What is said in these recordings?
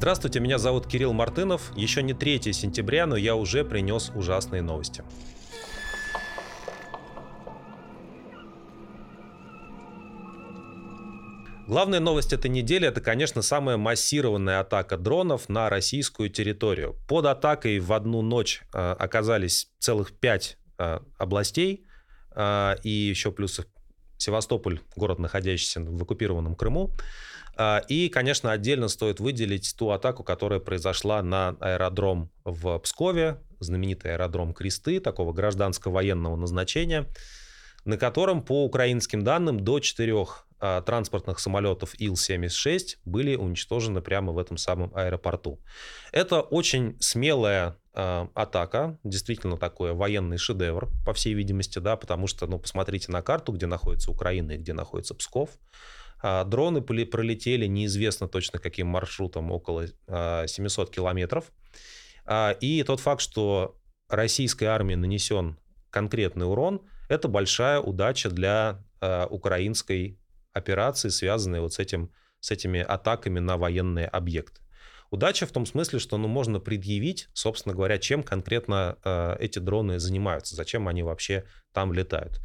Здравствуйте, меня зовут Кирилл Мартынов. Еще не 3 сентября, но я уже принес ужасные новости. Главная новость этой недели это, конечно, самая массированная атака дронов на российскую территорию. Под атакой в одну ночь э, оказались целых пять э, областей э, и еще плюс Севастополь, город, находящийся в оккупированном Крыму. Э, и, конечно, отдельно стоит выделить ту атаку, которая произошла на аэродром в Пскове, знаменитый аэродром Кресты, такого гражданско-военного назначения, на котором, по украинским данным, до четырех а, транспортных самолетов Ил-76 были уничтожены прямо в этом самом аэропорту. Это очень смелая э, атака, действительно такой военный шедевр, по всей видимости, да, потому что, ну, посмотрите на карту, где находится Украина и где находится Псков. Э, дроны пролетели неизвестно точно каким маршрутом, около э, 700 километров. Э, и тот факт, что российской армии нанесен конкретный урон, это большая удача для украинской операции, связанные вот с, этим, с этими атаками на военные объекты. Удача в том смысле, что ну, можно предъявить, собственно говоря, чем конкретно э, эти дроны занимаются, зачем они вообще там летают.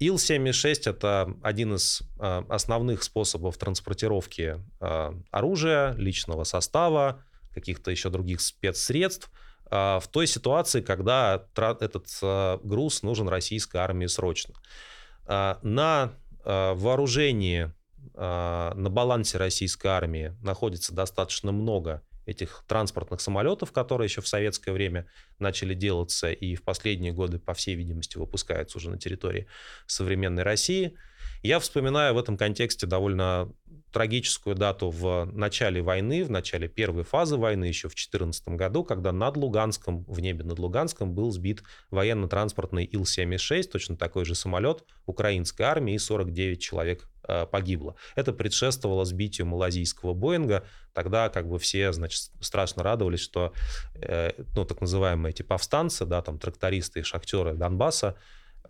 Ил-76 это один из э, основных способов транспортировки э, оружия, личного состава, каких-то еще других спецсредств э, в той ситуации, когда этот груз нужен российской армии срочно. На вооружении на балансе российской армии находится достаточно много этих транспортных самолетов, которые еще в советское время начали делаться и в последние годы, по всей видимости, выпускаются уже на территории современной России. Я вспоминаю в этом контексте довольно трагическую дату в начале войны, в начале первой фазы войны, еще в 2014 году, когда над Луганском, в небе над Луганском был сбит военно-транспортный Ил-76, точно такой же самолет украинской армии, и 49 человек погибло. Это предшествовало сбитию малазийского Боинга. Тогда как бы все, значит, страшно радовались, что, э, ну, так называемые эти повстанцы, да, там трактористы и шахтеры Донбасса,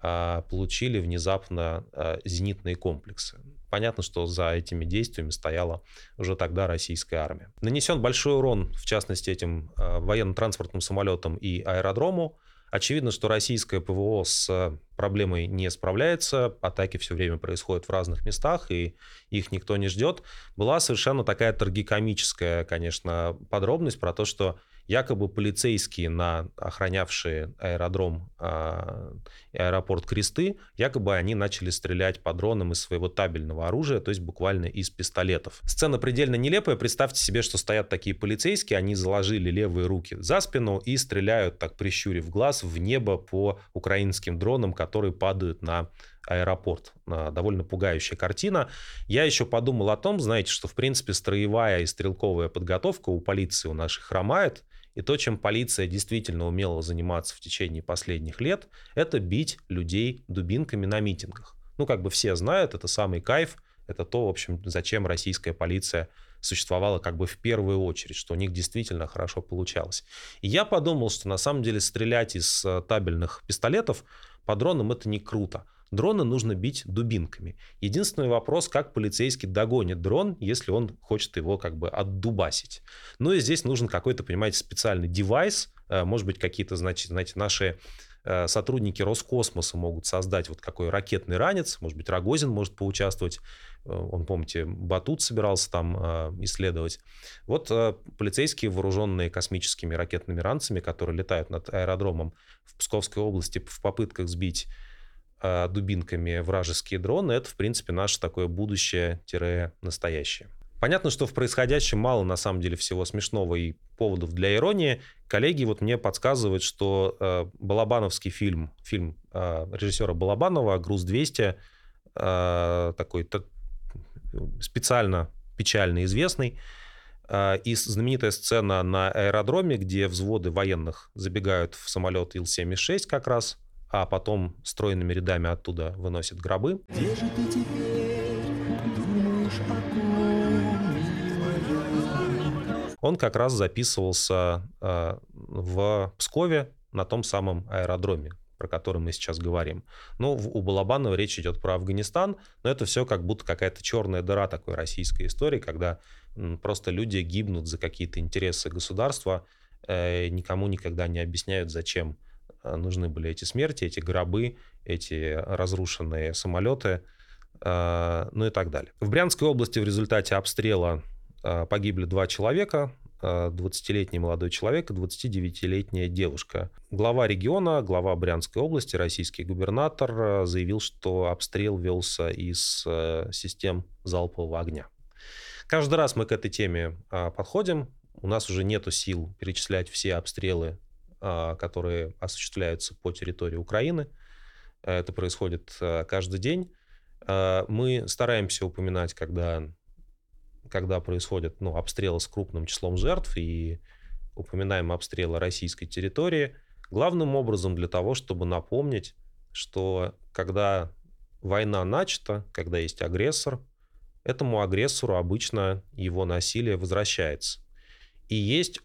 э, получили внезапно э, зенитные комплексы. Понятно, что за этими действиями стояла уже тогда российская армия. Нанесен большой урон, в частности, этим э, военно-транспортным самолетам и аэродрому. Очевидно, что российское ПВО с проблемой не справляется, атаки все время происходят в разных местах, и их никто не ждет. Была совершенно такая трагикомическая, конечно, подробность про то, что якобы полицейские, на охранявшие аэродром э, аэропорт Кресты, якобы они начали стрелять по дронам из своего табельного оружия, то есть буквально из пистолетов. Сцена предельно нелепая. Представьте себе, что стоят такие полицейские, они заложили левые руки за спину и стреляют, так прищурив глаз, в небо по украинским дронам, которые падают на аэропорт. Довольно пугающая картина. Я еще подумал о том, знаете, что, в принципе, строевая и стрелковая подготовка у полиции у наших хромает. И то, чем полиция действительно умела заниматься в течение последних лет, это бить людей дубинками на митингах. Ну, как бы все знают, это самый кайф, это то, в общем, зачем российская полиция существовала как бы в первую очередь, что у них действительно хорошо получалось. И я подумал, что на самом деле стрелять из э, табельных пистолетов по дронам это не круто. Дрона нужно бить дубинками. Единственный вопрос, как полицейский догонит дрон, если он хочет его как бы отдубасить. Ну и здесь нужен какой-то, понимаете, специальный девайс, э, может быть, какие-то, значит, знаете, наши э, сотрудники Роскосмоса могут создать вот какой ракетный ранец, может быть, Рогозин может поучаствовать, э, он, помните, Батут собирался там исследовать. Вот полицейские, вооруженные космическими ракетными ранцами, которые летают над аэродромом в Псковской области в попытках сбить дубинками вражеские дроны, это, в принципе, наше такое будущее-настоящее. Понятно, что в происходящем мало, на самом деле, всего смешного и поводов для иронии. Коллеги вот мне подсказывают, что э, балабановский фильм, фильм э, режиссера Балабанова «Груз-200», э, такой т- специально печально известный, и знаменитая сцена на аэродроме, где взводы военных забегают в самолет Ил-76 как раз – а потом стройными рядами оттуда выносят гробы. Где же ты теперь думаешь о Он как раз записывался э, в Пскове на том самом аэродроме. про который мы сейчас говорим. Но у Балабанова речь идет про Афганистан, но это все как будто какая-то черная дыра такой российской истории, когда просто люди гибнут за какие-то интересы государства, э, никому никогда не объясняют, зачем нужны были эти смерти, эти гробы, эти разрушенные самолеты, э, ну и так далее. В Брянской области в результате обстрела погибли два человека, 20-летний молодой человек и 29-летняя девушка. Глава региона, глава Брянской области, российский губернатор заявил, что обстрел велся из систем залпового огня. Каждый раз мы к этой теме подходим. У нас уже нету сил перечислять все обстрелы, которые осуществляются по территории Украины. Это происходит а, каждый день. Мы стараемся упоминать, когда, когда происходят ну, обстрелы с крупным числом жертв и упоминаем обстрелы российской территории, главным образом для того, чтобы напомнить, что когда война начата, когда есть агрессор, этому агрессору обычно его насилие возвращается. И есть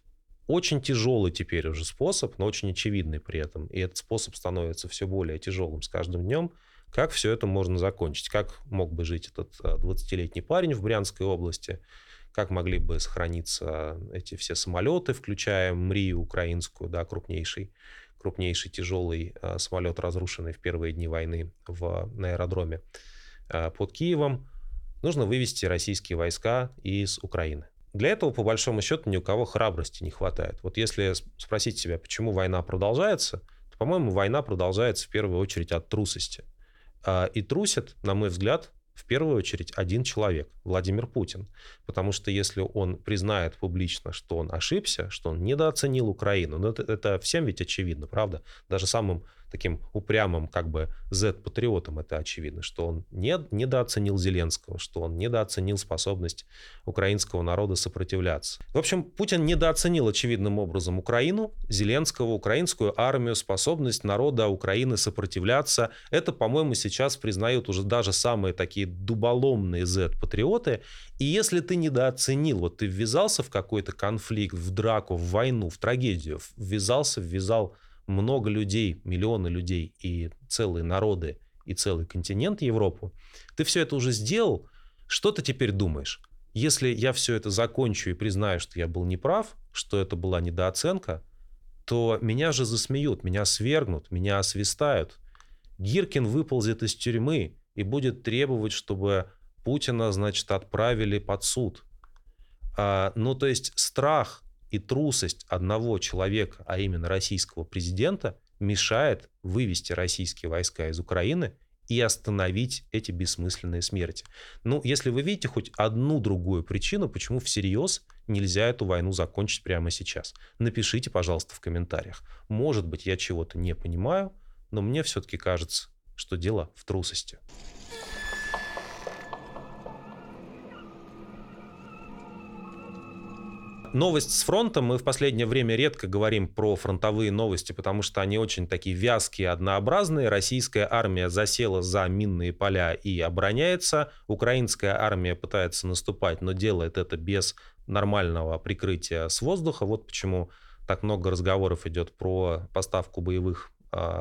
очень тяжелый теперь уже способ, но очень очевидный при этом, и этот способ становится все более тяжелым с каждым днем, как все это можно закончить, как мог бы жить этот 20-летний а, парень в Брянской области, как могли бы сохраниться эти все самолеты, включая МРИ украинскую, да, крупнейший, крупнейший тяжелый а, самолет, разрушенный в первые дни войны в, на аэродроме а, под Киевом? Нужно вывести российские войска из Украины. Для этого, по большому счету, ни у кого храбрости не хватает. Вот если спросить себя, почему война продолжается, то, по-моему, война продолжается в первую очередь от трусости. А, и трусит, на мой взгляд, в первую очередь один человек, Владимир Путин. Потому что если он признает публично, что он ошибся, что он недооценил Украину, ну это, это всем ведь очевидно, правда? Даже самым таким упрямым как бы Z-патриотом это очевидно, что он не, недооценил Зеленского, что он недооценил способность украинского народа сопротивляться. В общем, Путин недооценил очевидным образом Украину, Зеленского, украинскую армию, способность народа Украины сопротивляться. Это, по-моему, сейчас признают уже даже самые такие дуболомные Z-патриоты. И если ты недооценил, вот ты ввязался в какой-то конфликт, в драку, в войну, в трагедию, ввязался, ввязал много людей, миллионы людей и целые народы и целый континент Европу, ты все это уже сделал, что ты теперь думаешь? Если я все это закончу и признаю, что я был неправ, что это была недооценка, то меня же засмеют, меня свергнут, меня освистают. Гиркин выползет из тюрьмы и будет требовать, чтобы Путина, значит, отправили под суд. А, ну, то есть страх и трусость одного человека, а именно российского президента, мешает вывести российские войска из Украины и остановить эти бессмысленные смерти. Ну, если вы видите хоть одну другую причину, почему всерьез нельзя эту войну закончить прямо сейчас, напишите, пожалуйста, в комментариях. Может быть, я чего-то не понимаю, но мне все-таки кажется, что дело в трусости. Новость с фронта. Мы в последнее время редко говорим про фронтовые новости, потому что они очень такие вязкие, однообразные. Российская армия засела за минные поля и обороняется. Украинская армия пытается наступать, но делает это без нормального прикрытия с воздуха. Вот почему так много разговоров идет про поставку боевых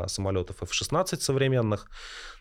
самолетов F-16 современных.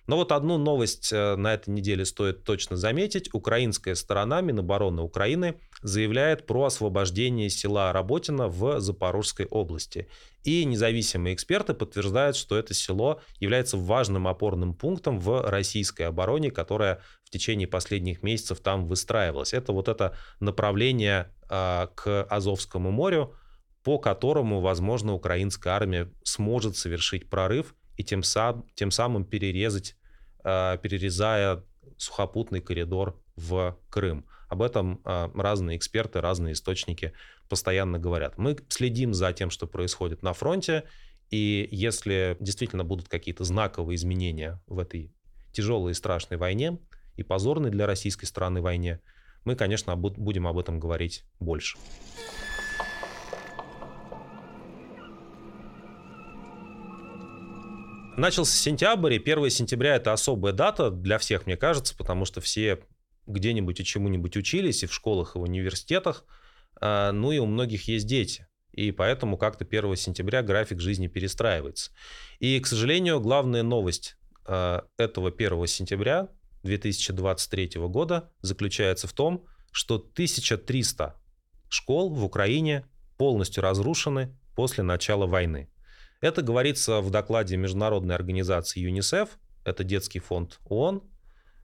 Но вот одну новость э, на этой неделе стоит точно заметить. Украинская сторона Минобороны Украины заявляет про освобождение села Работина в Запорожской области. И независимые эксперты подтверждают, что это село является важным опорным пунктом в российской обороне, которая в течение последних месяцев там выстраивалась. Это вот это направление э, к Азовскому морю, по которому, возможно, украинская армия сможет совершить прорыв и тем, сам, тем самым перерезать, э, перерезая сухопутный коридор в Крым. Об этом э, разные эксперты, разные источники постоянно говорят. Мы следим за тем, что происходит на фронте, и если действительно будут какие-то знаковые изменения в этой тяжелой и страшной войне и позорной для российской стороны войне, мы, конечно, будем об этом говорить больше. Начался сентябрь, и 1 сентября это особая дата для всех, мне кажется, потому что все где-нибудь и чему-нибудь учились, и в школах, и в университетах, а, ну и у многих есть дети. И поэтому как-то 1 сентября график жизни перестраивается. И, к сожалению, главная новость э, этого 1 сентября 2023 года заключается в том, что 1300 школ в Украине полностью разрушены после начала войны. Это говорится в докладе международной организации ЮНИСЕФ, это детский фонд ООН.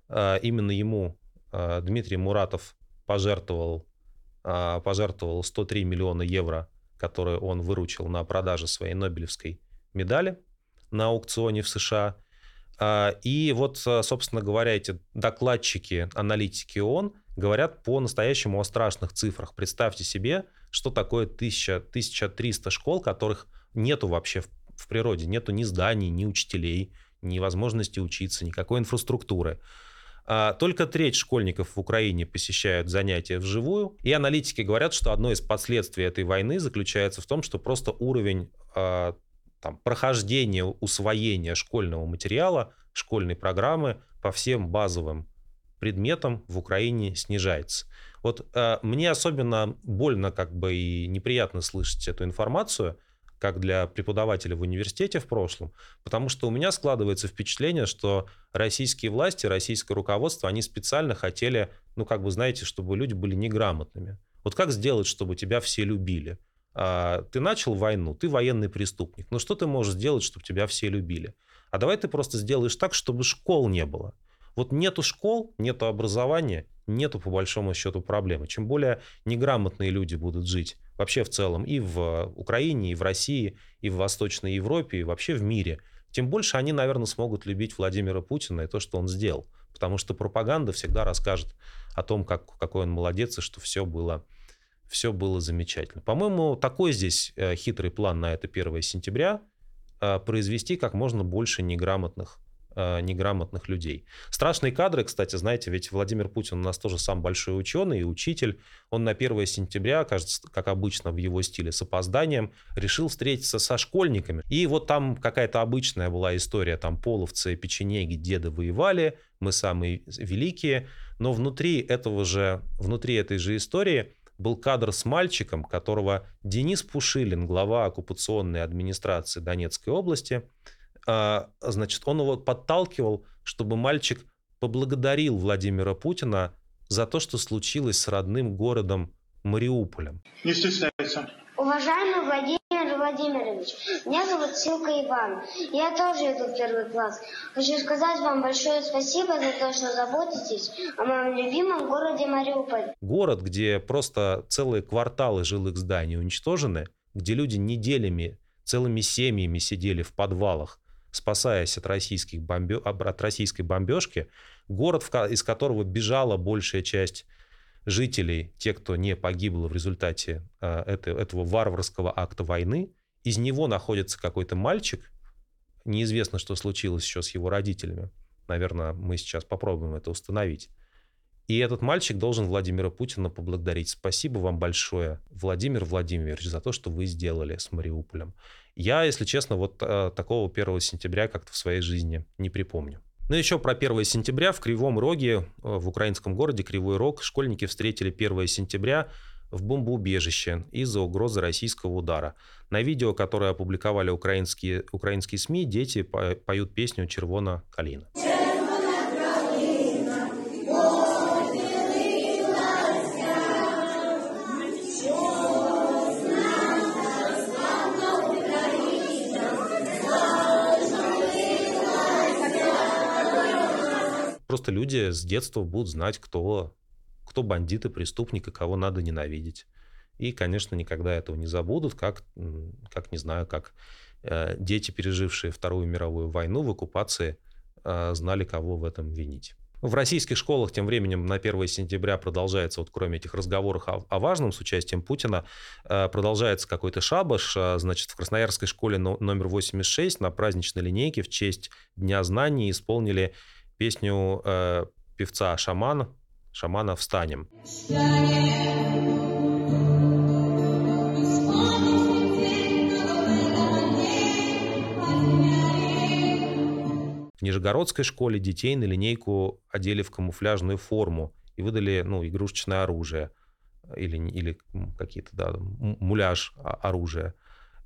Э, именно ему э, Дмитрий Муратов пожертвовал, пожертвовал 103 миллиона евро которую он выручил на продаже своей Нобелевской медали на аукционе в США. А, и вот, а, собственно говоря, эти докладчики, аналитики ООН говорят по-настоящему о страшных цифрах. Представьте себе, что такое 1000, 1300 школ, которых нету вообще в, в природе. Нету ни зданий, ни учителей, ни возможности учиться, никакой инфраструктуры. А, только треть школьников в Украине посещают занятия вживую. И аналитики говорят, что одно из последствий этой войны заключается в том, что просто уровень а, там, прохождения, усвоения школьного материала, школьной программы по всем базовым предметам в Украине снижается. Вот э, мне особенно больно как бы и неприятно слышать эту информацию, как для преподавателя в университете в прошлом, потому что у меня складывается впечатление, что российские власти, российское руководство, они специально хотели, ну, как бы, знаете, чтобы люди были неграмотными. Вот как сделать, чтобы тебя все любили? А, ты начал войну, ты военный преступник. Ну, что ты можешь сделать, чтобы тебя все любили? А давай ты просто сделаешь так, чтобы школ не было. Вот нету школ, нету образования, нету по большому счету проблемы. Чем более неграмотные люди будут жить вообще в целом и в Украине, и в России, и в Восточной Европе, и вообще в мире, тем больше они, наверное, смогут любить Владимира Путина и то, что он сделал. Потому что пропаганда всегда расскажет о том, как, какой он молодец и что все было, все было замечательно. По-моему, такой здесь э, хитрый план на это 1 сентября э, произвести как можно больше неграмотных э, неграмотных людей. Страшные кадры, кстати, знаете, ведь Владимир Путин у нас тоже сам большой ученый и учитель. Он на 1 сентября, кажется, как обычно в его стиле, с опозданием, решил встретиться со школьниками. И вот там какая-то обычная была история, там половцы, печенеги, деды воевали, мы самые великие. Но внутри этого же, внутри этой же истории был кадр с мальчиком, которого Денис Пушилин, глава оккупационной администрации Донецкой области, значит, он его подталкивал, чтобы мальчик поблагодарил Владимира Путина за то, что случилось с родным городом Мариуполем. Не стесняйся. Уважаемый Владимир Владимирович, меня зовут Силка Иван. Я тоже иду в первый класс. Хочу сказать вам большое спасибо за то, что заботитесь о моем любимом городе Мариуполь. Город, где просто целые кварталы жилых зданий уничтожены, где люди неделями, целыми семьями сидели в подвалах, спасаясь от, российских бомбе... от российской бомбежки, город, из которого бежала большая часть жителей, те, кто не погибло в результате э, этого варварского акта войны, из него находится какой-то мальчик, неизвестно, что случилось еще с его родителями. Наверное, мы сейчас попробуем это установить. И этот мальчик должен Владимира Путина поблагодарить. Спасибо вам большое, Владимир Владимирович, за то, что вы сделали с Мариуполем. Я, если честно, вот э, такого 1 сентября как-то в своей жизни не припомню. Ну, еще про 1 сентября в Кривом Роге, э, в украинском городе Кривой Рог, школьники встретили 1 сентября в бомбоубежище из-за угрозы российского удара. На видео, которое опубликовали украинские, украинские СМИ, дети поют песню «Червона калина». Просто люди с детства будут знать, кто, кто бандит и преступник, и кого надо ненавидеть. И, конечно, никогда этого не забудут, как, как не знаю, как э, дети, пережившие Вторую мировую войну в оккупации, э, знали, кого в этом винить. В российских школах тем временем на 1 сентября продолжается, вот кроме этих разговоров о, о важном с участием Путина, э, продолжается какой-то шабаш. Э, значит, в Красноярской школе номер 86 на праздничной линейке в честь Дня знаний исполнили песню э, певца Шаман, Шамана «Встанем». В Нижегородской школе детей на линейку одели в камуфляжную форму и выдали ну, игрушечное оружие. или, или какие-то, да, муляж оружия.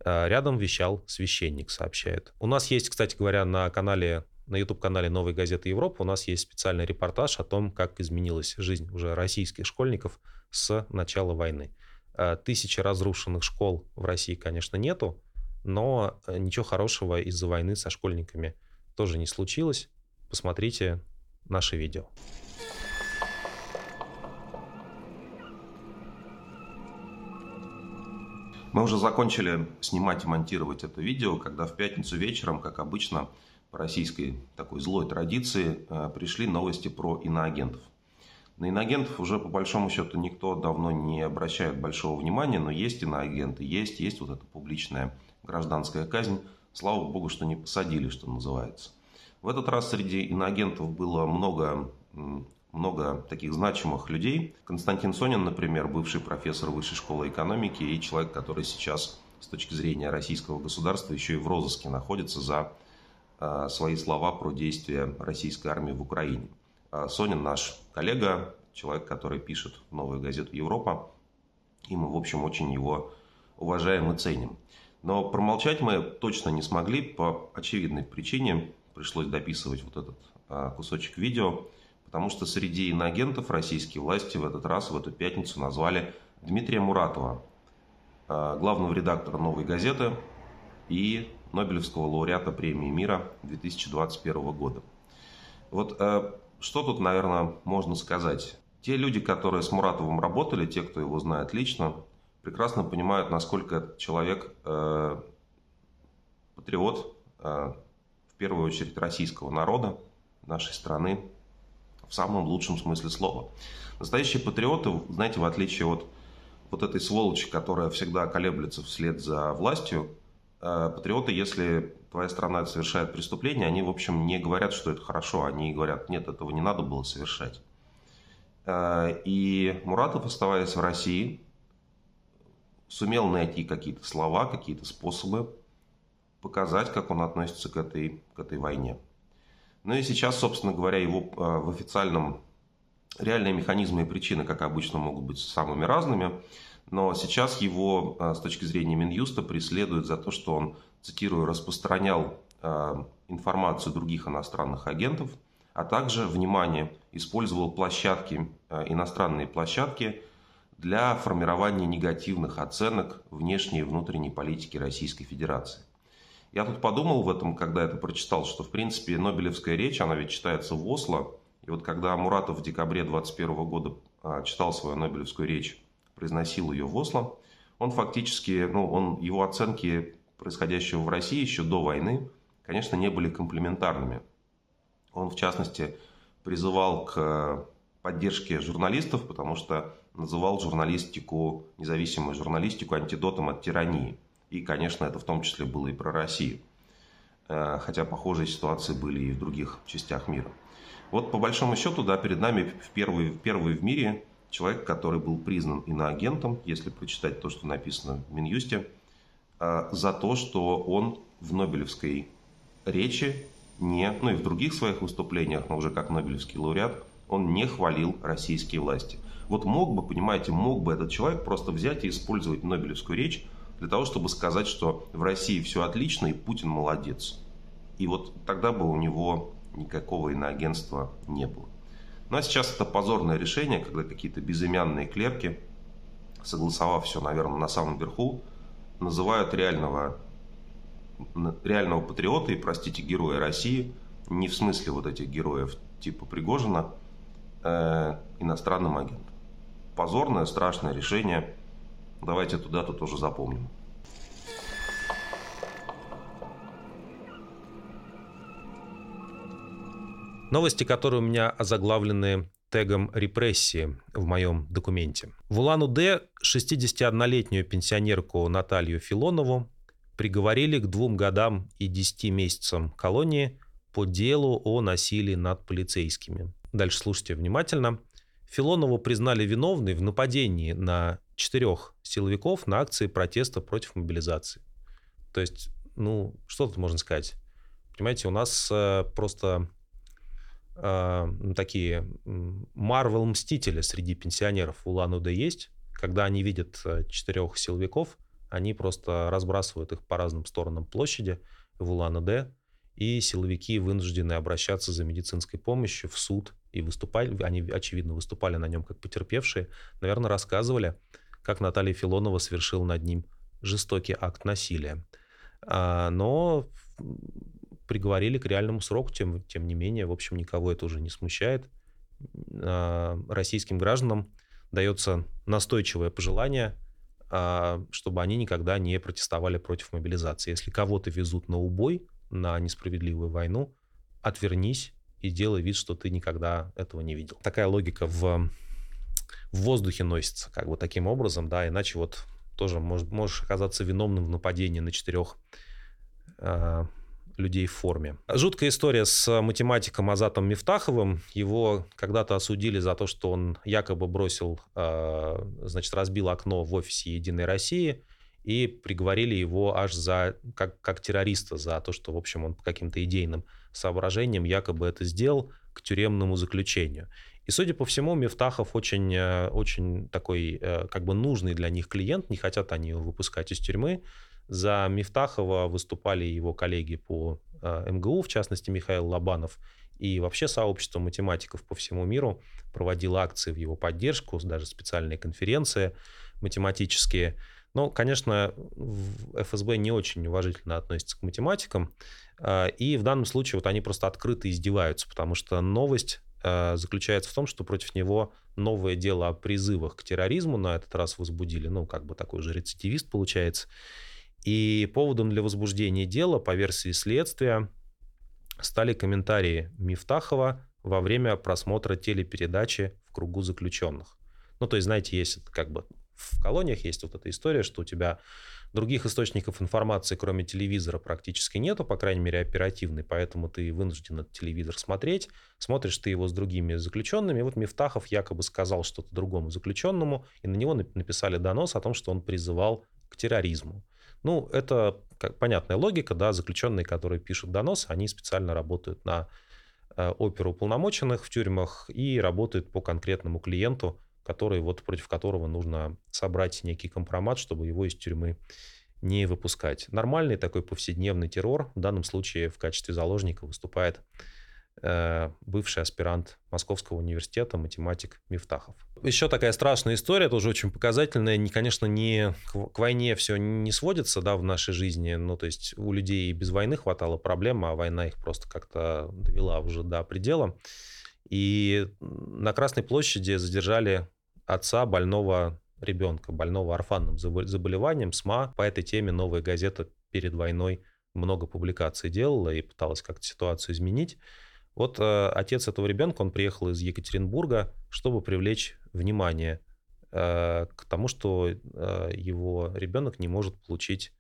Рядом вещал священник, сообщает. У нас есть, кстати говоря, на канале на YouTube-канале «Новой газеты Европы» у нас есть специальный репортаж о том, как изменилась жизнь уже российских школьников с начала войны. Э, тысячи разрушенных школ в России, конечно, нету, но э, ничего хорошего из-за войны со школьниками тоже не случилось. Посмотрите наше видео. Мы уже закончили снимать и монтировать это видео, когда в пятницу вечером, как обычно, российской такой злой традиции, э, пришли новости про иноагентов. На иноагентов уже по большому счету никто давно не обращает большого внимания, но есть иноагенты, есть, есть вот эта публичная гражданская казнь. Слава богу, что не посадили, что называется. В этот раз среди иноагентов было много, много таких значимых людей. Константин Сонин, например, бывший профессор Высшей школы экономики и человек, который сейчас с точки зрения российского государства еще и в розыске находится за свои слова про действия российской армии в Украине. А Сонин наш коллега, человек, который пишет новую газету «Европа», и мы, в общем, очень его уважаем и ценим. Но промолчать мы точно не смогли по очевидной причине. Пришлось дописывать вот этот а, кусочек видео, потому что среди иноагентов российские власти в этот раз, в эту пятницу, назвали Дмитрия Муратова, главного редактора «Новой газеты» и Нобелевского лауреата премии мира 2021 года. Вот что тут, наверное, можно сказать? Те люди, которые с Муратовым работали, те, кто его знает лично, прекрасно понимают, насколько этот человек э, патриот, э, в первую очередь, российского народа, нашей страны, в самом лучшем смысле слова. Настоящие патриоты, знаете, в отличие от вот этой сволочи, которая всегда колеблется вслед за властью, э, патриоты, если твоя страна совершает преступление, они, в общем, не говорят, что это хорошо, они говорят, нет, этого не надо было совершать. Э, и Муратов, оставаясь в России, сумел найти какие-то слова, какие-то способы показать, как он относится к этой, к этой войне. Ну и сейчас, собственно говоря, его э, в официальном реальные механизмы и причины, как обычно, могут быть самыми разными. Но сейчас его э, с точки зрения Минюста преследуют за то, что он цитирую, распространял э, информацию других иностранных агентов, а также, внимание, использовал площадки, э, иностранные площадки для формирования негативных оценок внешней и внутренней политики Российской Федерации. Я тут подумал в этом, когда это прочитал, что, в принципе, Нобелевская речь, она ведь читается в Осло. И вот когда Муратов в декабре 2021 года читал свою Нобелевскую речь, произносил ее в Осло, он фактически, ну, он, его оценки происходящего в России еще до войны, конечно, не были комплементарными. Он, в частности, призывал к поддержке журналистов, потому что называл журналистику, независимую журналистику антидотом от тирании. И, конечно, это в том числе было и про Россию. Э, хотя похожие ситуации были и в других частях мира. Вот по большому счету, да, перед нами в первый, первый в мире человек, который был признан иноагентом, если прочитать то, что написано в Минюсте – Э, за то, что он в Нобелевской речи не, ну и в других своих выступлениях, но уже как Нобелевский лауреат, он не хвалил российские власти. Вот мог бы, понимаете, мог бы этот человек просто взять и использовать Нобелевскую речь для того, чтобы сказать, что в России все отлично и Путин молодец. И вот тогда бы у него никакого иноагентства не было. А сейчас это позорное решение, когда какие-то безымянные клерки, согласовав все, наверное, на самом верху, называют реального, реального патриота и, простите, героя России, не в смысле вот этих героев типа Пригожина, э, иностранным агентом. Позорное, страшное решение. Давайте туда-то тоже запомним. Новости, которые у меня озаглавлены тегом «репрессии» в моем документе. В Улан-Удэ 61-летнюю пенсионерку Наталью Филонову приговорили к двум годам и 10 месяцам колонии по делу о насилии над полицейскими. Дальше слушайте внимательно. Филонову признали виновной в нападении на четырех силовиков на акции протеста против мобилизации. То есть, ну, что тут можно сказать? Понимаете, у нас э, просто э, такие Марвел-мстители среди пенсионеров в Улан-Удэ есть. когда они видят э, четырех силовиков, они просто разбрасывают их по разным сторонам площади в Улан-Удэ, и силовики вынуждены обращаться за медицинской помощью в суд и выступали, они, очевидно, выступали на нем как потерпевшие, наверное, рассказывали, как Наталья Филонова совершила над ним жестокий акт насилия. А, но приговорили к реальному сроку, тем, тем не менее, в общем, никого это уже не смущает. А, российским гражданам дается настойчивое пожелание, а, чтобы они никогда не протестовали против мобилизации. Если кого-то везут на убой, на несправедливую войну, отвернись и делай вид, что ты никогда этого не видел. Такая логика в, в воздухе носится, как бы таким образом, да, иначе вот тоже может, можешь оказаться виновным в нападении на четырех э, людей в форме. Жуткая история с математиком Азатом Мифтаховым. Его когда-то осудили за то, что он якобы бросил, э, значит, разбил окно в офисе Единой России и приговорили его аж за, как, как террориста за то, что, в общем, он по каким-то идейным соображениям якобы это сделал к тюремному заключению. И, судя по всему, Мифтахов очень, э, очень такой, э, как бы нужный для них клиент, не хотят они его выпускать из тюрьмы. За Мифтахова выступали его коллеги по э, МГУ, в частности, Михаил Лобанов, и вообще сообщество математиков по всему миру проводило акции в его поддержку, даже специальные конференции математические. Но, конечно, ФСБ не очень уважительно относится к математикам, а, и в данном случае вот они просто открыто издеваются, потому что новость а, заключается в том, что против него новое дело о призывах к терроризму на этот раз возбудили, ну, как бы такой же рецидивист получается. И поводом для возбуждения дела, по версии следствия, стали комментарии Мифтахова во время просмотра телепередачи в кругу заключенных. Ну, то есть, знаете, есть как бы в колониях есть вот эта история, что у тебя других источников информации, кроме телевизора, практически нету, по крайней мере, оперативной, поэтому ты вынужден этот телевизор смотреть. Смотришь ты его с другими заключенными. И вот Мифтахов якобы сказал что-то другому заключенному, и на него написали донос о том, что он призывал к терроризму. Ну, это как, понятная логика, да, заключенные, которые пишут донос, они специально работают на э, оперу уполномоченных в тюрьмах и работают по конкретному клиенту, который, вот, против которого нужно собрать некий компромат, чтобы его из тюрьмы не выпускать. Нормальный такой повседневный террор в данном случае в качестве заложника выступает бывший аспирант Московского университета, математик Мифтахов. Еще такая страшная история, тоже очень показательная. Не, конечно, не к войне все не сводится да, в нашей жизни. Ну, то есть у людей и без войны хватало проблем, а война их просто как-то довела уже до предела. И на Красной площади задержали отца больного ребенка, больного орфанным заболеванием, СМА. По этой теме «Новая газета» перед войной много публикаций делала и пыталась как-то ситуацию изменить. Вот э, отец этого ребенка, он приехал из Екатеринбурга, чтобы привлечь внимание э, к тому, что э, его ребенок не может получить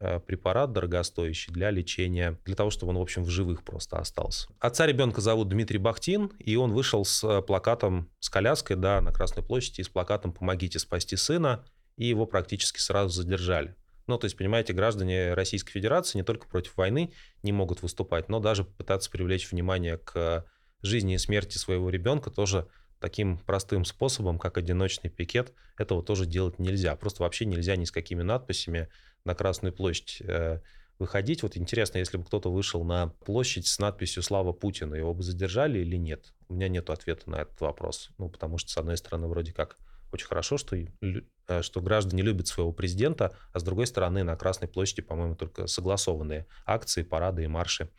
Э, препарат дорогостоящий для лечения, для того, чтобы он, в общем, в живых просто остался. Отца ребенка зовут Дмитрий Бахтин, и он вышел с э, плакатом, с коляской, да, на Красной площади, и с плакатом «Помогите спасти сына», и его практически сразу задержали. Ну, то есть, понимаете, граждане Российской Федерации не только против войны не могут выступать, но даже пытаться привлечь внимание к жизни и смерти своего ребенка тоже таким простым способом, как одиночный пикет, этого тоже делать нельзя. Просто вообще нельзя ни с какими надписями на Красную площадь э, выходить. Вот интересно, если бы кто-то вышел на площадь с надписью «Слава Путину», его бы задержали или нет? У меня нет ответа на этот вопрос. Ну, потому что, с одной стороны, вроде как очень хорошо, что, э, что граждане любят своего президента, а с другой стороны, на Красной площади, по-моему, только согласованные акции, парады и марши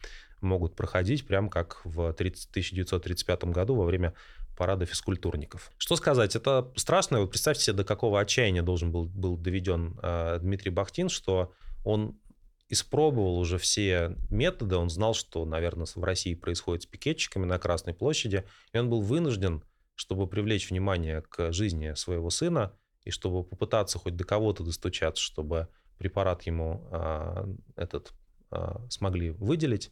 могут проходить, прям как в 30, 1935 году во время парада физкультурников. Что сказать, это страшно. Вот представьте себе, до какого отчаяния должен был, был доведен э, Дмитрий Бахтин, что он испробовал уже все методы, он знал, что, наверное, в России происходит с пикетчиками на Красной площади, и он был вынужден, чтобы привлечь внимание к жизни своего сына, и чтобы попытаться хоть до кого-то достучаться, чтобы препарат ему э, этот э, смогли выделить,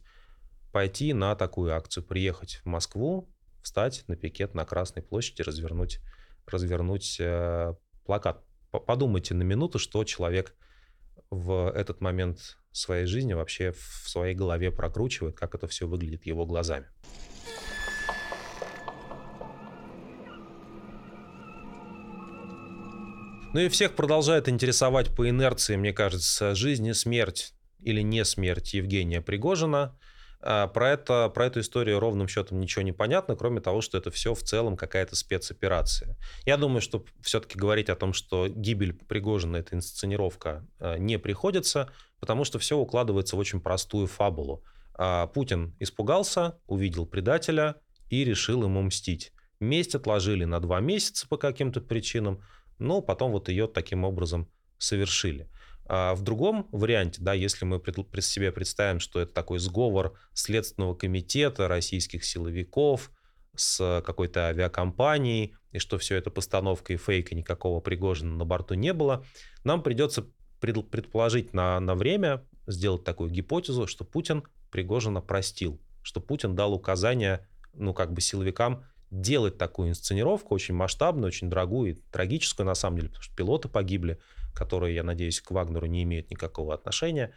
пойти на такую акцию, приехать в Москву, встать на пикет на Красной площади, развернуть, развернуть э, плакат. Подумайте на минуту, что человек в этот момент своей жизни вообще в своей голове прокручивает, как это все выглядит его глазами. Ну и всех продолжает интересовать по инерции, мне кажется, жизнь и смерть или не смерть Евгения Пригожина. А, про, это, про эту историю ровным счетом ничего не понятно, кроме того, что это все в целом какая-то спецоперация. Я думаю, что все-таки говорить о том, что гибель Пригожина – это инсценировка, а, не приходится, потому что все укладывается в очень простую фабулу. А, Путин испугался, увидел предателя и решил ему мстить. Месть отложили на два месяца по каким-то причинам, но потом вот ее таким образом совершили. А в другом варианте, да, если мы при себе представим, что это такой сговор Следственного комитета, российских силовиков с какой-то авиакомпанией, и что все это постановка и фейк, и никакого Пригожина на борту не было, нам придется предположить на, на время, сделать такую гипотезу, что Путин Пригожина простил, что Путин дал указания, ну, как бы силовикам делать такую инсценировку, очень масштабную, очень дорогую и трагическую, на самом деле, потому что пилоты погибли, которые, я надеюсь, к Вагнеру не имеют никакого отношения.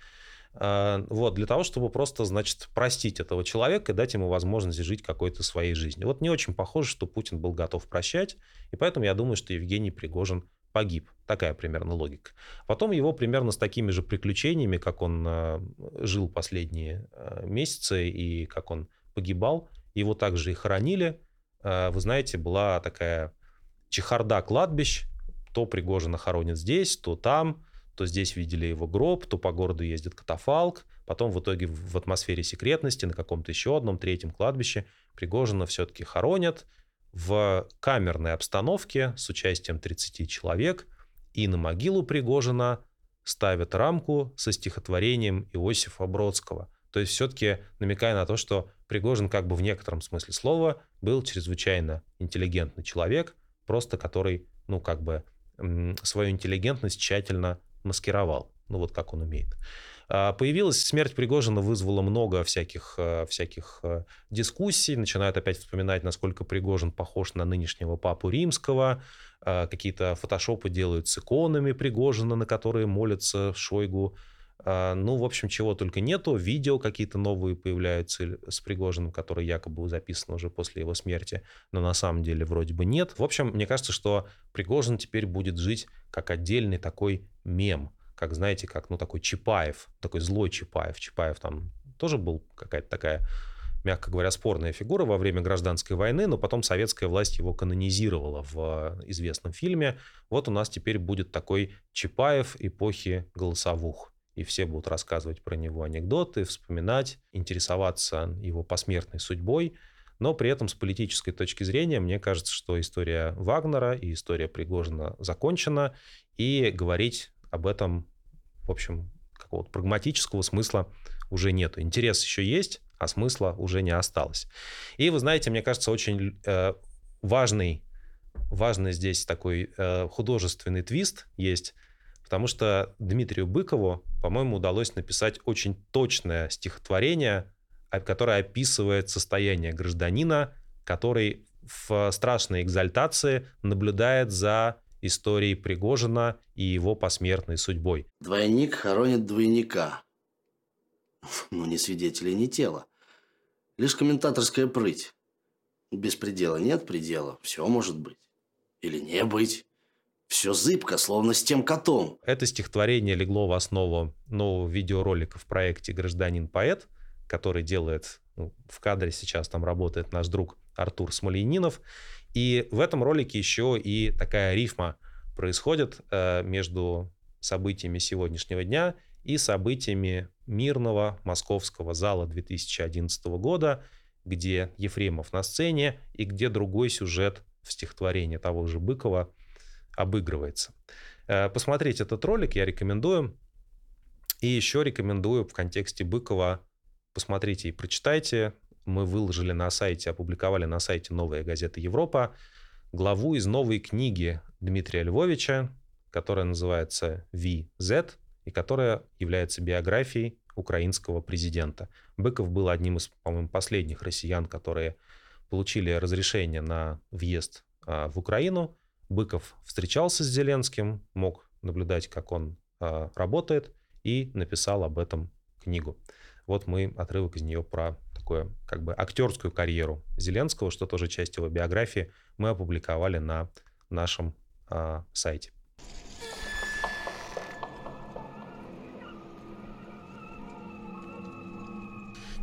А, вот, для того, чтобы просто, значит, простить этого человека и дать ему возможность жить какой-то своей жизнью. Вот не очень похоже, что Путин был готов прощать, и поэтому я думаю, что Евгений Пригожин погиб. Такая примерно логика. Потом его примерно с такими же приключениями, как он а, жил последние а, месяцы и как он погибал, его также и хоронили. Вы знаете, была такая чехарда кладбищ, то Пригожина хоронят здесь, то там, то здесь видели его гроб, то по городу ездит катафалк. Потом в итоге в атмосфере секретности на каком-то еще одном третьем кладбище Пригожина все-таки хоронят в камерной обстановке с участием 30 человек. И на могилу Пригожина ставят рамку со стихотворением Иосифа Бродского. То есть все-таки намекая на то, что Пригожин как бы в некотором смысле слова был чрезвычайно интеллигентный человек, просто который, ну как бы свою интеллигентность тщательно маскировал. Ну вот как он умеет. А, появилась смерть Пригожина, вызвала много всяких, э, всяких э, дискуссий. Начинают опять вспоминать, насколько Пригожин похож на нынешнего папу римского. А, какие-то фотошопы делают с иконами Пригожина, на которые молятся Шойгу ну, в общем, чего только нету. Видео какие-то новые появляются с Пригожиным, которые якобы записаны уже после его смерти, но на самом деле вроде бы нет. В общем, мне кажется, что Пригожин теперь будет жить как отдельный такой мем, как, знаете, как, ну, такой Чапаев, такой злой Чапаев. Чапаев там тоже был какая-то такая мягко говоря, спорная фигура во время гражданской войны, но потом советская власть его канонизировала в известном фильме. Вот у нас теперь будет такой Чапаев эпохи голосовух и все будут рассказывать про него анекдоты, вспоминать, интересоваться его посмертной судьбой. Но при этом с политической точки зрения, мне кажется, что история Вагнера и история Пригожина закончена, и говорить об этом, в общем, какого-то прагматического смысла уже нет. Интерес еще есть, а смысла уже не осталось. И вы знаете, мне кажется, очень э, важный, важный здесь такой э, художественный твист есть – Потому что Дмитрию Быкову, по-моему, удалось написать очень точное стихотворение, которое описывает состояние гражданина, который в страшной экзальтации наблюдает за историей Пригожина и его посмертной судьбой. Двойник хоронит двойника. Ну, ни свидетелей, ни тела. Лишь комментаторская прыть. Без предела нет предела. Все может быть. Или не быть. Все зыбко, словно с тем котом. Это стихотворение легло в основу нового видеоролика в проекте «Гражданин-поэт», который делает, ну, в кадре сейчас там работает наш друг Артур Смоленинов. И в этом ролике еще и такая рифма происходит э, между событиями сегодняшнего дня и событиями мирного московского зала 2011 года, где Ефремов на сцене и где другой сюжет в стихотворении того же Быкова – обыгрывается. Э, посмотреть этот ролик я рекомендую. И еще рекомендую в контексте Быкова посмотрите и прочитайте. Мы выложили на сайте, опубликовали на сайте «Новая газета Европа» главу из новой книги Дмитрия Львовича, которая называется «VZ», и которая является биографией украинского президента. Быков был одним из, по-моему, последних россиян, которые получили разрешение на въезд а, в Украину. Быков встречался с Зеленским, мог наблюдать, как он э, работает, и написал об этом книгу. Вот мы отрывок из нее про такую как бы актерскую карьеру Зеленского, что тоже часть его биографии, мы опубликовали на нашем э, сайте.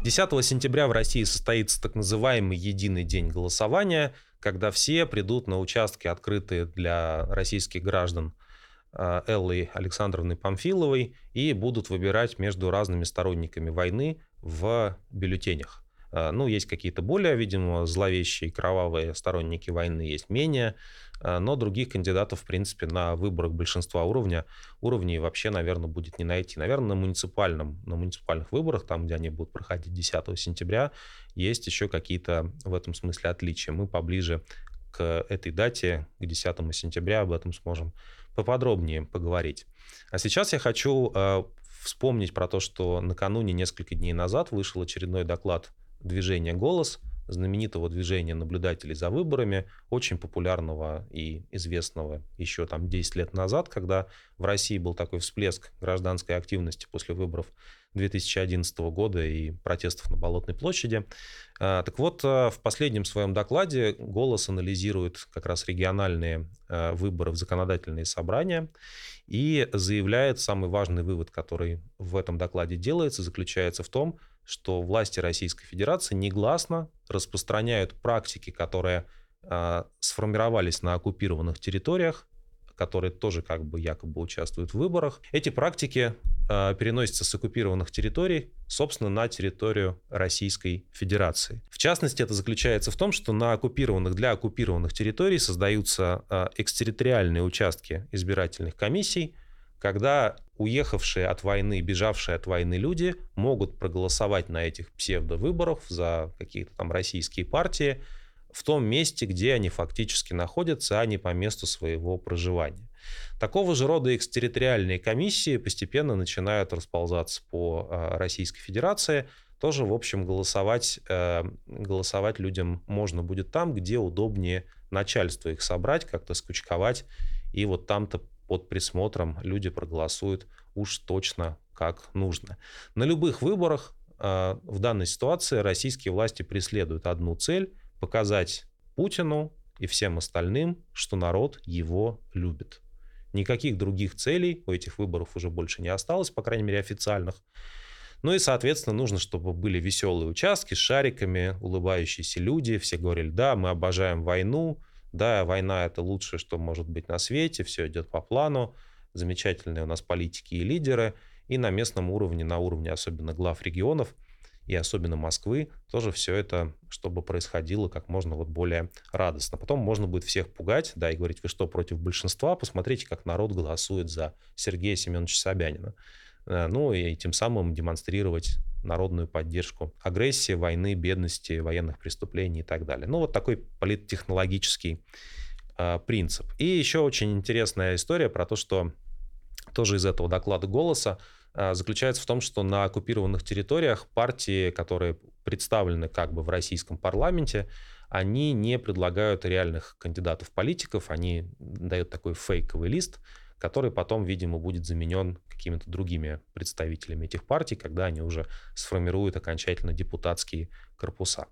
Десятого сентября в России состоится так называемый единый день голосования – когда все придут на участки, открытые для российских граждан а, Эллой Александровной Памфиловой, и будут выбирать между разными сторонниками войны в бюллетенях. А, ну, есть какие-то более, видимо, зловещие, кровавые сторонники войны, есть менее. А, но других кандидатов, в принципе, на выборах большинства уровня, уровней вообще, наверное, будет не найти. Наверное, на, муниципальном, на муниципальных выборах, там, где они будут проходить 10 сентября, есть еще какие-то в этом смысле отличия. Мы поближе к этой дате, к 10 сентября, об этом сможем поподробнее поговорить. А сейчас я хочу э, вспомнить про то, что накануне, несколько дней назад, вышел очередной доклад движения «Голос», знаменитого движения наблюдателей за выборами, очень популярного и известного еще там 10 лет назад, когда в России был такой всплеск гражданской активности после выборов 2011 года и протестов на Болотной площади. А, так вот, а, в последнем своем докладе «Голос» анализирует как раз региональные а, выборы в законодательные собрания и заявляет самый важный вывод, который в этом докладе делается, заключается в том, что власти Российской Федерации негласно распространяют практики, которые э, сформировались на оккупированных территориях, которые тоже как бы якобы участвуют в выборах. Эти практики э, переносятся с оккупированных территорий, собственно, на территорию Российской Федерации. В частности, это заключается в том, что на оккупированных для оккупированных территорий создаются э, экстерриториальные участки избирательных комиссий, когда уехавшие от войны, бежавшие от войны люди могут проголосовать на этих псевдовыборах за какие-то там российские партии в том месте, где они фактически находятся, а не по месту своего проживания. Такого же рода экстерриториальные комиссии постепенно начинают расползаться по а, Российской Федерации. Тоже, в общем, голосовать, э, голосовать людям можно будет там, где удобнее начальство их собрать, как-то скучковать и вот там-то под присмотром люди проголосуют уж точно как нужно. На любых выборах э, в данной ситуации российские власти преследуют одну цель – показать Путину и всем остальным, что народ его любит. Никаких других целей у этих выборов уже больше не осталось, по крайней мере официальных. Ну и, соответственно, нужно, чтобы были веселые участки с шариками, улыбающиеся люди. Все говорили, да, мы обожаем войну, да, война это лучшее, что может быть на свете, все идет по плану, замечательные у нас политики и лидеры, и на местном уровне, на уровне особенно глав регионов и особенно Москвы, тоже все это, чтобы происходило как можно вот более радостно. Потом можно будет всех пугать, да, и говорить, вы что, против большинства? Посмотрите, как народ голосует за Сергея Семеновича Собянина. Э, ну и тем самым демонстрировать народную поддержку агрессии, войны, бедности, военных преступлений и так далее. Ну вот такой политтехнологический э, принцип. И еще очень интересная история про то, что тоже из этого доклада «Голоса» э, заключается в том, что на оккупированных территориях партии, которые представлены как бы в российском парламенте, они не предлагают реальных кандидатов-политиков, они дают такой фейковый лист, который потом, видимо, будет заменен какими-то другими представителями этих партий, когда они уже сформируют окончательно депутатские корпуса.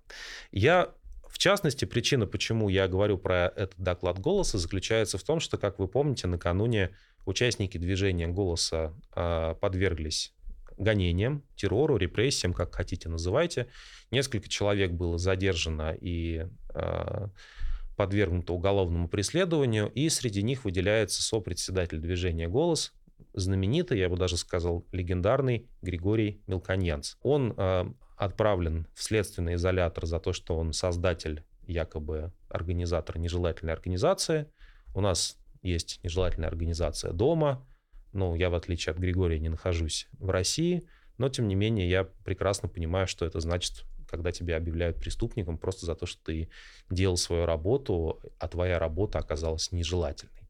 Я в частности, причина, почему я говорю про этот доклад «Голоса», заключается в том, что, как вы помните, накануне участники движения «Голоса» э, подверглись гонениям, террору, репрессиям, как хотите называйте. Несколько человек было задержано и э, подвергнуто уголовному преследованию, и среди них выделяется сопредседатель движения «Голос», знаменитый, я бы даже сказал, легендарный Григорий Мелконьянц. Он э, отправлен в следственный изолятор за то, что он создатель, якобы организатор нежелательной организации. У нас есть нежелательная организация дома. Ну, я, в отличие от Григория, не нахожусь в России, но, тем не менее, я прекрасно понимаю, что это значит когда тебя объявляют преступником просто за то, что ты делал свою работу, а твоя работа оказалась нежелательной.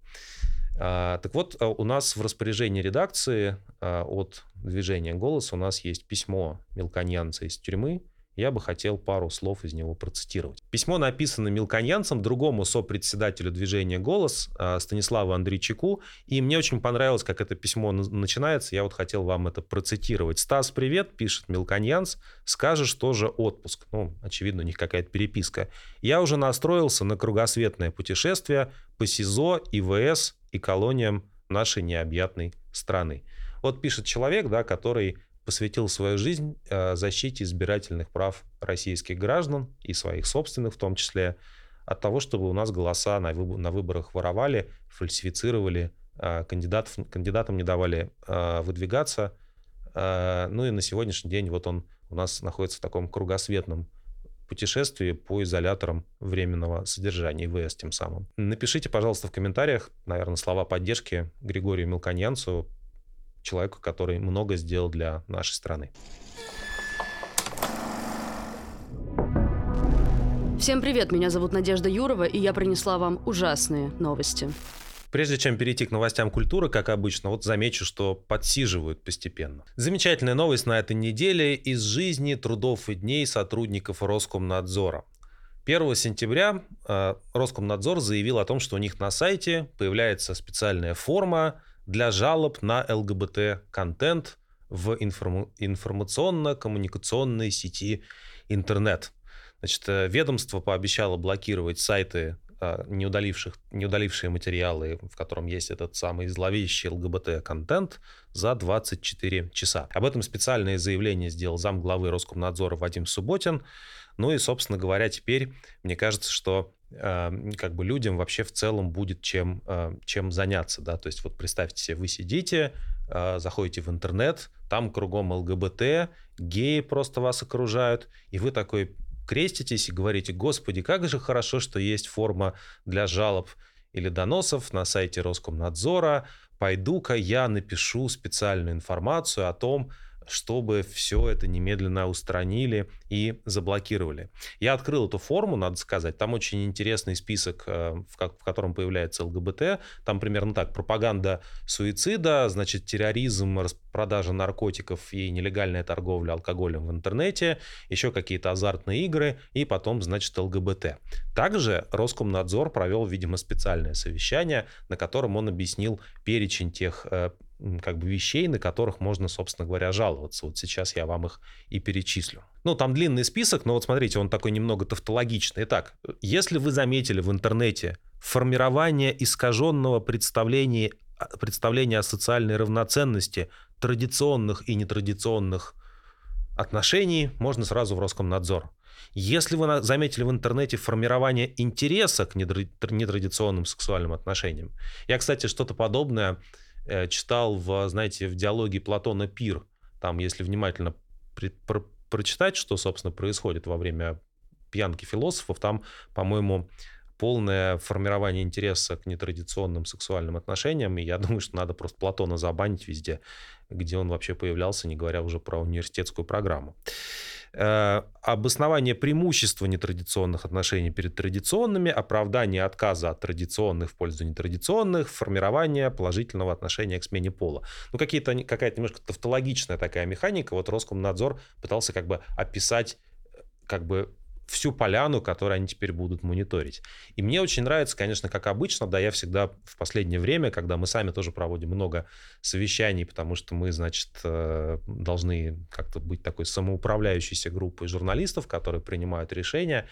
А, так вот, а, у нас в распоряжении редакции а, от движения «Голос» у нас есть письмо мелконьянца из тюрьмы, я бы хотел пару слов из него процитировать. Письмо написано мелконьянцем, другому сопредседателю движения «Голос» а, Станиславу Андрейчику, и мне очень понравилось, как это письмо начинается, я вот хотел вам это процитировать. «Стас, привет», пишет мелконьянц, «скажешь тоже отпуск». Ну, очевидно, у них какая-то переписка. «Я уже настроился на кругосветное путешествие по СИЗО, ИВС и колониям нашей необъятной страны». Вот пишет человек, да, который посвятил свою жизнь э, защите избирательных прав российских граждан и своих собственных в том числе, от того, чтобы у нас голоса на, выбор, на выборах воровали, фальсифицировали, э, кандидатов, кандидатам не давали э, выдвигаться. Ну и на сегодняшний день вот он у нас находится в таком кругосветном путешествии по изоляторам временного содержания, ИВС тем самым. Напишите, пожалуйста, в комментариях, наверное, слова поддержки Григорию Мелконьянцу, человеку, который много сделал для нашей страны. Всем привет, меня зовут Надежда Юрова, и я принесла вам ужасные новости. Прежде чем перейти к новостям культуры, как обычно, вот замечу, что подсиживают постепенно. Замечательная новость на этой неделе из жизни, трудов и дней сотрудников Роскомнадзора. 1 сентября э, Роскомнадзор заявил о том, что у них на сайте появляется специальная форма для жалоб на ЛГБТ-контент в информ... информационно-коммуникационной сети интернет. Значит, э, ведомство пообещало блокировать сайты а, не, удаливших, не удалившие материалы, в котором есть этот самый зловещий ЛГБТ-контент, за 24 часа. Об этом специальное заявление сделал зам главы Роскомнадзора Вадим Субботин. Ну и, собственно говоря, теперь мне кажется, что э, как бы людям вообще в целом будет чем, э, чем заняться, да, то есть вот представьте себе, вы сидите, э, заходите в интернет, там кругом ЛГБТ, геи просто вас окружают, и вы такой креститесь и говорите, господи, как же хорошо, что есть форма для жалоб или доносов на сайте Роскомнадзора, пойду-ка я напишу специальную информацию о том, чтобы все это немедленно устранили и заблокировали. Я открыл эту форму, надо сказать. Там очень интересный список, э, в котором появляется ЛГБТ. Там примерно так. Пропаганда суицида, значит, терроризм, продажа наркотиков и нелегальная торговля алкоголем в интернете, еще какие-то азартные игры и потом, значит, ЛГБТ. Также Роскомнадзор провел, видимо, специальное совещание, на котором он объяснил перечень тех э, как бы вещей, на которых можно, собственно говоря, жаловаться. Вот сейчас я вам их и перечислю. Ну, там длинный список, но вот смотрите, он такой немного тавтологичный. Итак, если вы заметили в интернете формирование искаженного представления, представления о социальной равноценности традиционных и нетрадиционных отношений, можно сразу в Роскомнадзор. Если вы заметили в интернете формирование интереса к нетрадиционным сексуальным отношениям, я, кстати, что-то подобное Э, читал в, знаете, в диалоге Платона Пир. Там, если внимательно при, про, прочитать, что, собственно, происходит во время пьянки философов, там, по-моему, полное формирование интереса к нетрадиционным сексуальным отношениям. И я думаю, что надо просто Платона забанить везде, где он вообще появлялся, не говоря уже про университетскую программу. Э, обоснование преимущества нетрадиционных отношений перед традиционными, оправдание отказа от традиционных в пользу нетрадиционных, формирование положительного отношения к смене пола. Ну, какие-то, какая-то немножко тавтологичная такая механика. Вот Роскомнадзор пытался как бы описать э, как бы всю поляну, которую они теперь будут мониторить. И мне очень нравится, конечно, как обычно, да, я всегда в последнее время, когда мы сами тоже проводим много совещаний, потому что мы, значит, э, должны как-то быть такой самоуправляющейся группой журналистов, которые принимают решения,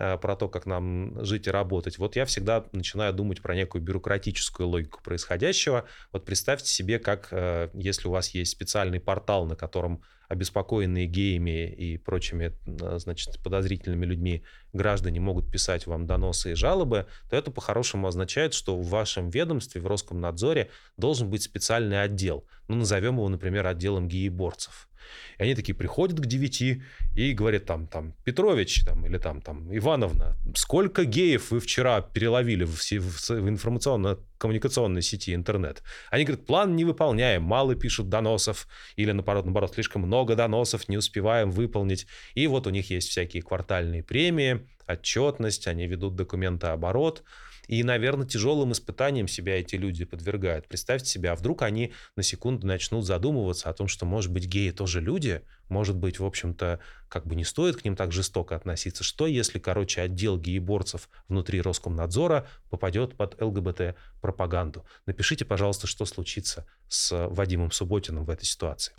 про то, как нам жить и работать, вот я всегда начинаю думать про некую бюрократическую логику происходящего. Вот представьте себе, как э, если у вас есть специальный портал, на котором обеспокоенные геями и прочими, э, значит, подозрительными людьми граждане могут писать вам доносы и жалобы, то это по-хорошему означает, что в вашем ведомстве, в Роскомнадзоре должен быть специальный отдел. Ну, назовем его, например, отделом гееборцев. И они такие приходят к 9 и говорят там, там, Петрович там, или там, там, Ивановна, сколько геев вы вчера переловили в, в, информационно-коммуникационной сети интернет? Они говорят, план не выполняем, мало пишут доносов, или наоборот, наоборот, слишком много доносов, не успеваем выполнить. И вот у них есть всякие квартальные премии, отчетность, они ведут документооборот, оборот и, наверное, тяжелым испытанием себя эти люди подвергают. Представьте себе, а вдруг они на секунду начнут задумываться о том, что, может быть, геи тоже люди, может быть, в общем-то, как бы не стоит к ним так жестоко относиться. Что, если, короче, отдел гееборцев внутри Роскомнадзора попадет под ЛГБТ-пропаганду? Напишите, пожалуйста, что случится с Вадимом Субботиным в этой ситуации.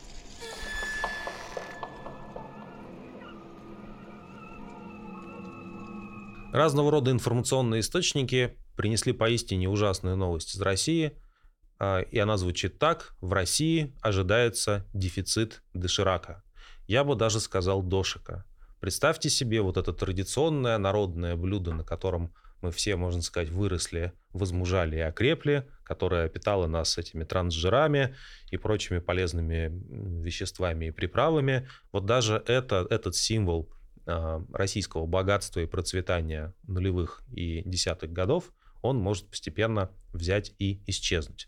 Разного рода информационные источники принесли поистине ужасную новость из России. и она звучит так. В России ожидается дефицит доширака. Я бы даже сказал дошика. Представьте себе вот это традиционное народное блюдо, на котором мы все, можно сказать, выросли, возмужали и окрепли, которое питало нас этими трансжирами и прочими полезными веществами и приправами. Вот даже это, этот символ российского богатства и процветания нулевых и десятых годов, он может постепенно взять и исчезнуть.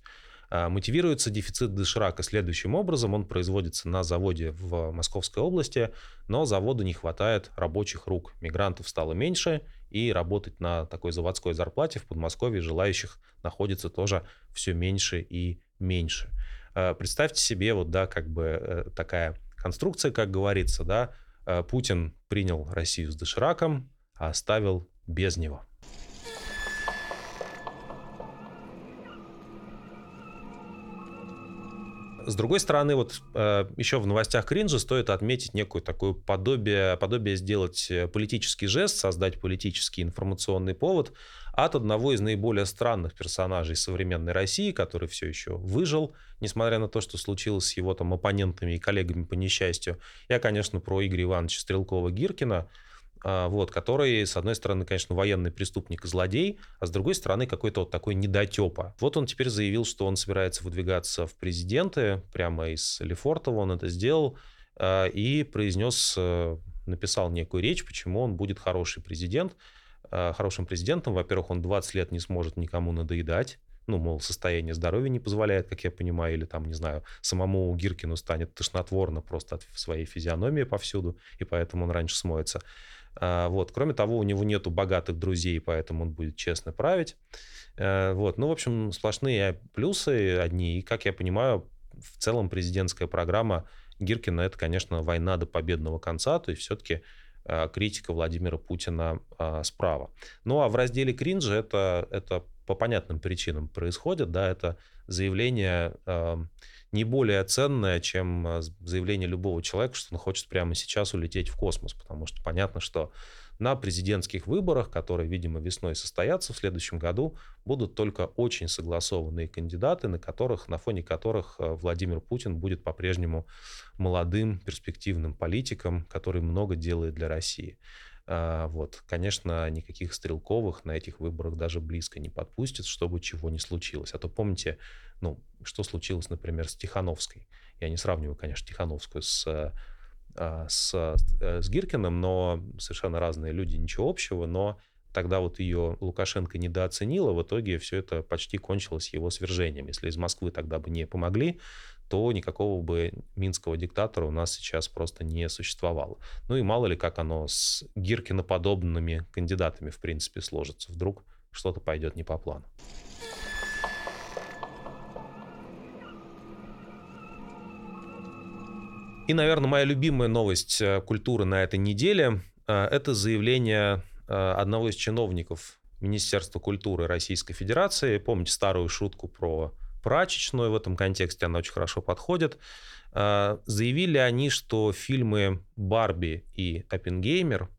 А, мотивируется дефицит доширака следующим образом. Он производится на заводе в Московской области, но заводу не хватает рабочих рук. Мигрантов стало меньше, и работать на такой заводской зарплате в Подмосковье желающих находится тоже все меньше и меньше. А, представьте себе вот, да, как бы э, такая конструкция, как говорится, да, Путин принял Россию с дошираком, а оставил без него. С другой стороны, вот э, еще в новостях кринжа стоит отметить некую такую подобие, подобие сделать э, политический жест, создать политический информационный повод от одного из наиболее странных персонажей современной России, который все еще выжил, несмотря на то, что случилось с его там оппонентами и коллегами по несчастью. Я, конечно, про Игоря Ивановича Стрелкова-Гиркина, а, вот, который, с одной стороны, конечно, военный преступник и злодей, а с другой стороны, какой-то вот такой недотепа. Вот он теперь заявил, что он собирается выдвигаться в президенты, прямо из Лефортова он это сделал, а, и произнес, э, написал некую речь, почему он будет хороший президент, хорошим президентом. Во-первых, он 20 лет не сможет никому надоедать, ну, мол, состояние здоровья не позволяет, как я понимаю, или там, не знаю, самому Гиркину станет тошнотворно просто от своей физиономии повсюду, и поэтому он раньше смоется. А, вот. Кроме того, у него нету богатых друзей, поэтому он будет честно править. Э, вот. Ну, в общем, сплошные плюсы одни. И, как я понимаю, в целом президентская программа Гиркина – это, конечно, война до победного конца, то есть все-таки критика Владимира Путина а, справа. Ну, а в разделе кринжа это, это по понятным причинам происходит, да, это заявление не более ценное, чем заявление любого человека, что он хочет прямо сейчас улететь в космос, потому что понятно, что на президентских выборах, которые, видимо, весной состоятся в следующем году, будут только очень согласованные кандидаты, на которых, на фоне которых а, Владимир Путин будет по-прежнему молодым, перспективным политиком, который много делает для России. А, вот, конечно, никаких стрелковых на этих выборах даже близко не подпустят, чтобы чего не случилось. А то помните, ну, что случилось, например, с Тихановской. Я не сравниваю, конечно, Тихановскую с, а, с, э, с Гиркиным, но совершенно разные люди, ничего общего, но тогда вот ее Лукашенко недооценила, в итоге все это почти кончилось его свержением. Если из Москвы тогда бы не помогли, то никакого бы минского диктатора у нас сейчас просто не существовало. Ну и мало ли, как оно с Гиркиноподобными кандидатами, в принципе, сложится. Вдруг что-то пойдет не по плану. И, наверное, моя любимая новость э, культуры на этой неделе э, – это заявление э, одного из чиновников Министерства культуры Российской Федерации. Помните старую шутку про прачечную в этом контексте, она очень хорошо подходит. Заявили они, что фильмы «Барби» и «Оппенгеймер»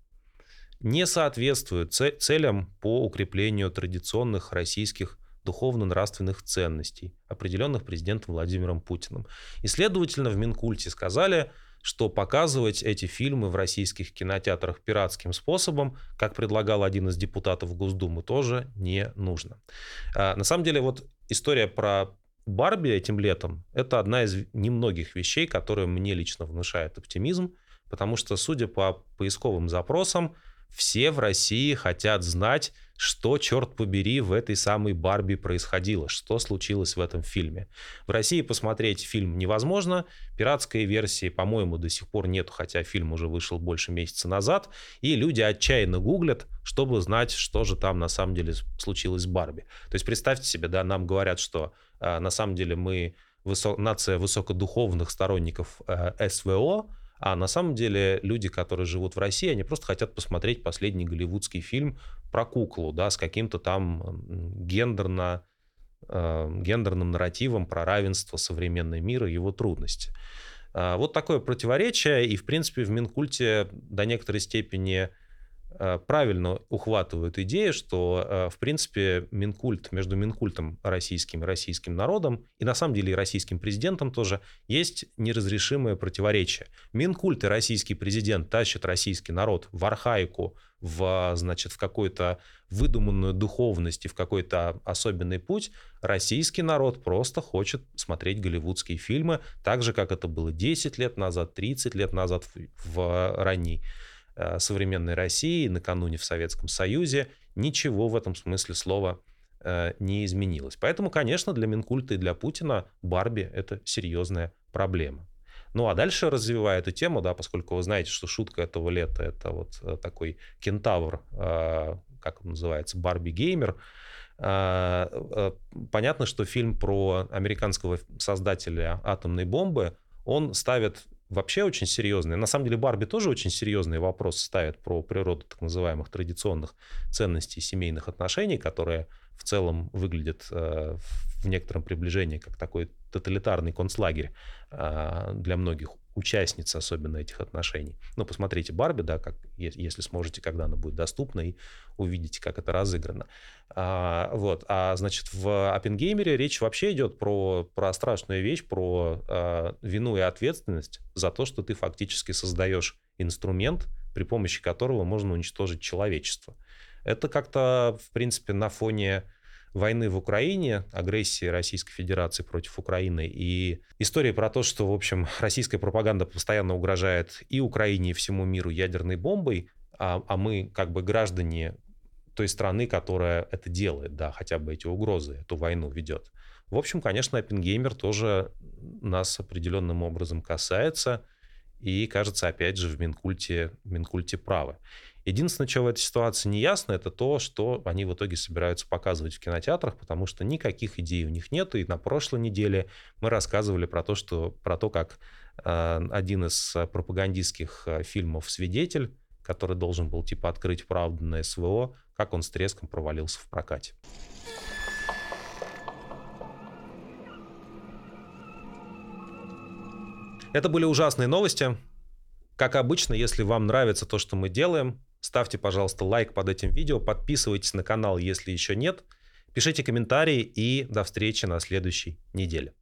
не соответствуют целям по укреплению традиционных российских духовно-нравственных ценностей, определенных президентом Владимиром Путиным. И, следовательно, в Минкульте сказали, что показывать эти фильмы в российских кинотеатрах пиратским способом, как предлагал один из депутатов Госдумы, тоже не нужно. А, на самом деле, вот история про Барби этим летом – это одна из немногих вещей, которые мне лично внушает оптимизм, потому что, судя по поисковым запросам, все в России хотят знать, что, черт побери, в этой самой Барби происходило, что случилось в этом фильме. В России посмотреть фильм невозможно, пиратской версии, по-моему, до сих пор нет, хотя фильм уже вышел больше месяца назад, и люди отчаянно гуглят, чтобы знать, что же там на самом деле случилось с Барби. То есть представьте себе, да, нам говорят, что э, на самом деле мы высо- нация высокодуховных сторонников э, СВО, а на самом деле люди, которые живут в России, они просто хотят посмотреть последний голливудский фильм про куклу, да, с каким-то там гендерно, э, гендерным нарративом про равенство современного мира и его трудности. А, вот такое противоречие, и, в принципе, в Минкульте до некоторой степени правильно ухватывают идею, что, э, в принципе, Минкульт, между Минкультом российским и российским народом, и на самом деле и российским президентом тоже, есть неразрешимое противоречие. Минкульт и российский президент тащат российский народ в архаику, в, значит, в какую-то выдуманную духовность и в какой-то особенный путь, российский народ просто хочет смотреть голливудские фильмы, так же, как это было 10 лет назад, 30 лет назад в, в ранней э, современной России, накануне в Советском Союзе. Ничего в этом смысле слова э, не изменилось. Поэтому, конечно, для Минкульта и для Путина Барби — это серьезная проблема. Ну, а дальше развивая эту тему, да, поскольку вы знаете, что шутка этого лета — это вот э, такой кентавр, э, как он называется, Барби-геймер, э, понятно, что фильм про американского создателя атомной бомбы, он ставит вообще очень серьезные. На самом деле Барби тоже очень серьезные вопросы ставит про природу так называемых традиционных ценностей семейных отношений, которые в целом выглядят в некотором приближении как такой тоталитарный концлагерь а, для многих участниц особенно этих отношений. Ну, посмотрите Барби, да, как, если сможете, когда она будет доступна, и увидите, как это разыграно. А, вот. А, значит, в Оппенгеймере речь вообще идет про, про страшную вещь, про а, вину и ответственность за то, что ты фактически создаешь инструмент, при помощи которого можно уничтожить человечество. Это как-то, в принципе, на фоне войны в Украине, агрессии Российской Федерации против Украины и истории про то, что, в общем, российская пропаганда постоянно угрожает и Украине, и всему миру ядерной бомбой, а, а мы как бы граждане той страны, которая это делает, да, хотя бы эти угрозы, эту войну ведет. В общем, конечно, Оппенгеймер тоже нас определенным образом касается, и, кажется, опять же, в Минкульте, Минкульте правы. Единственное, что в этой ситуации не ясно, это то, что они в итоге собираются показывать в кинотеатрах, потому что никаких идей у них нет. И на прошлой неделе мы рассказывали про то, что, про то как э, один из пропагандистских э, фильмов «Свидетель», который должен был типа открыть правду на СВО, как он с треском провалился в прокате. Это были ужасные новости. Как обычно, если вам нравится то, что мы делаем, Ставьте, пожалуйста, лайк под этим видео, подписывайтесь на канал, если еще нет. Пишите комментарии и до встречи на следующей неделе.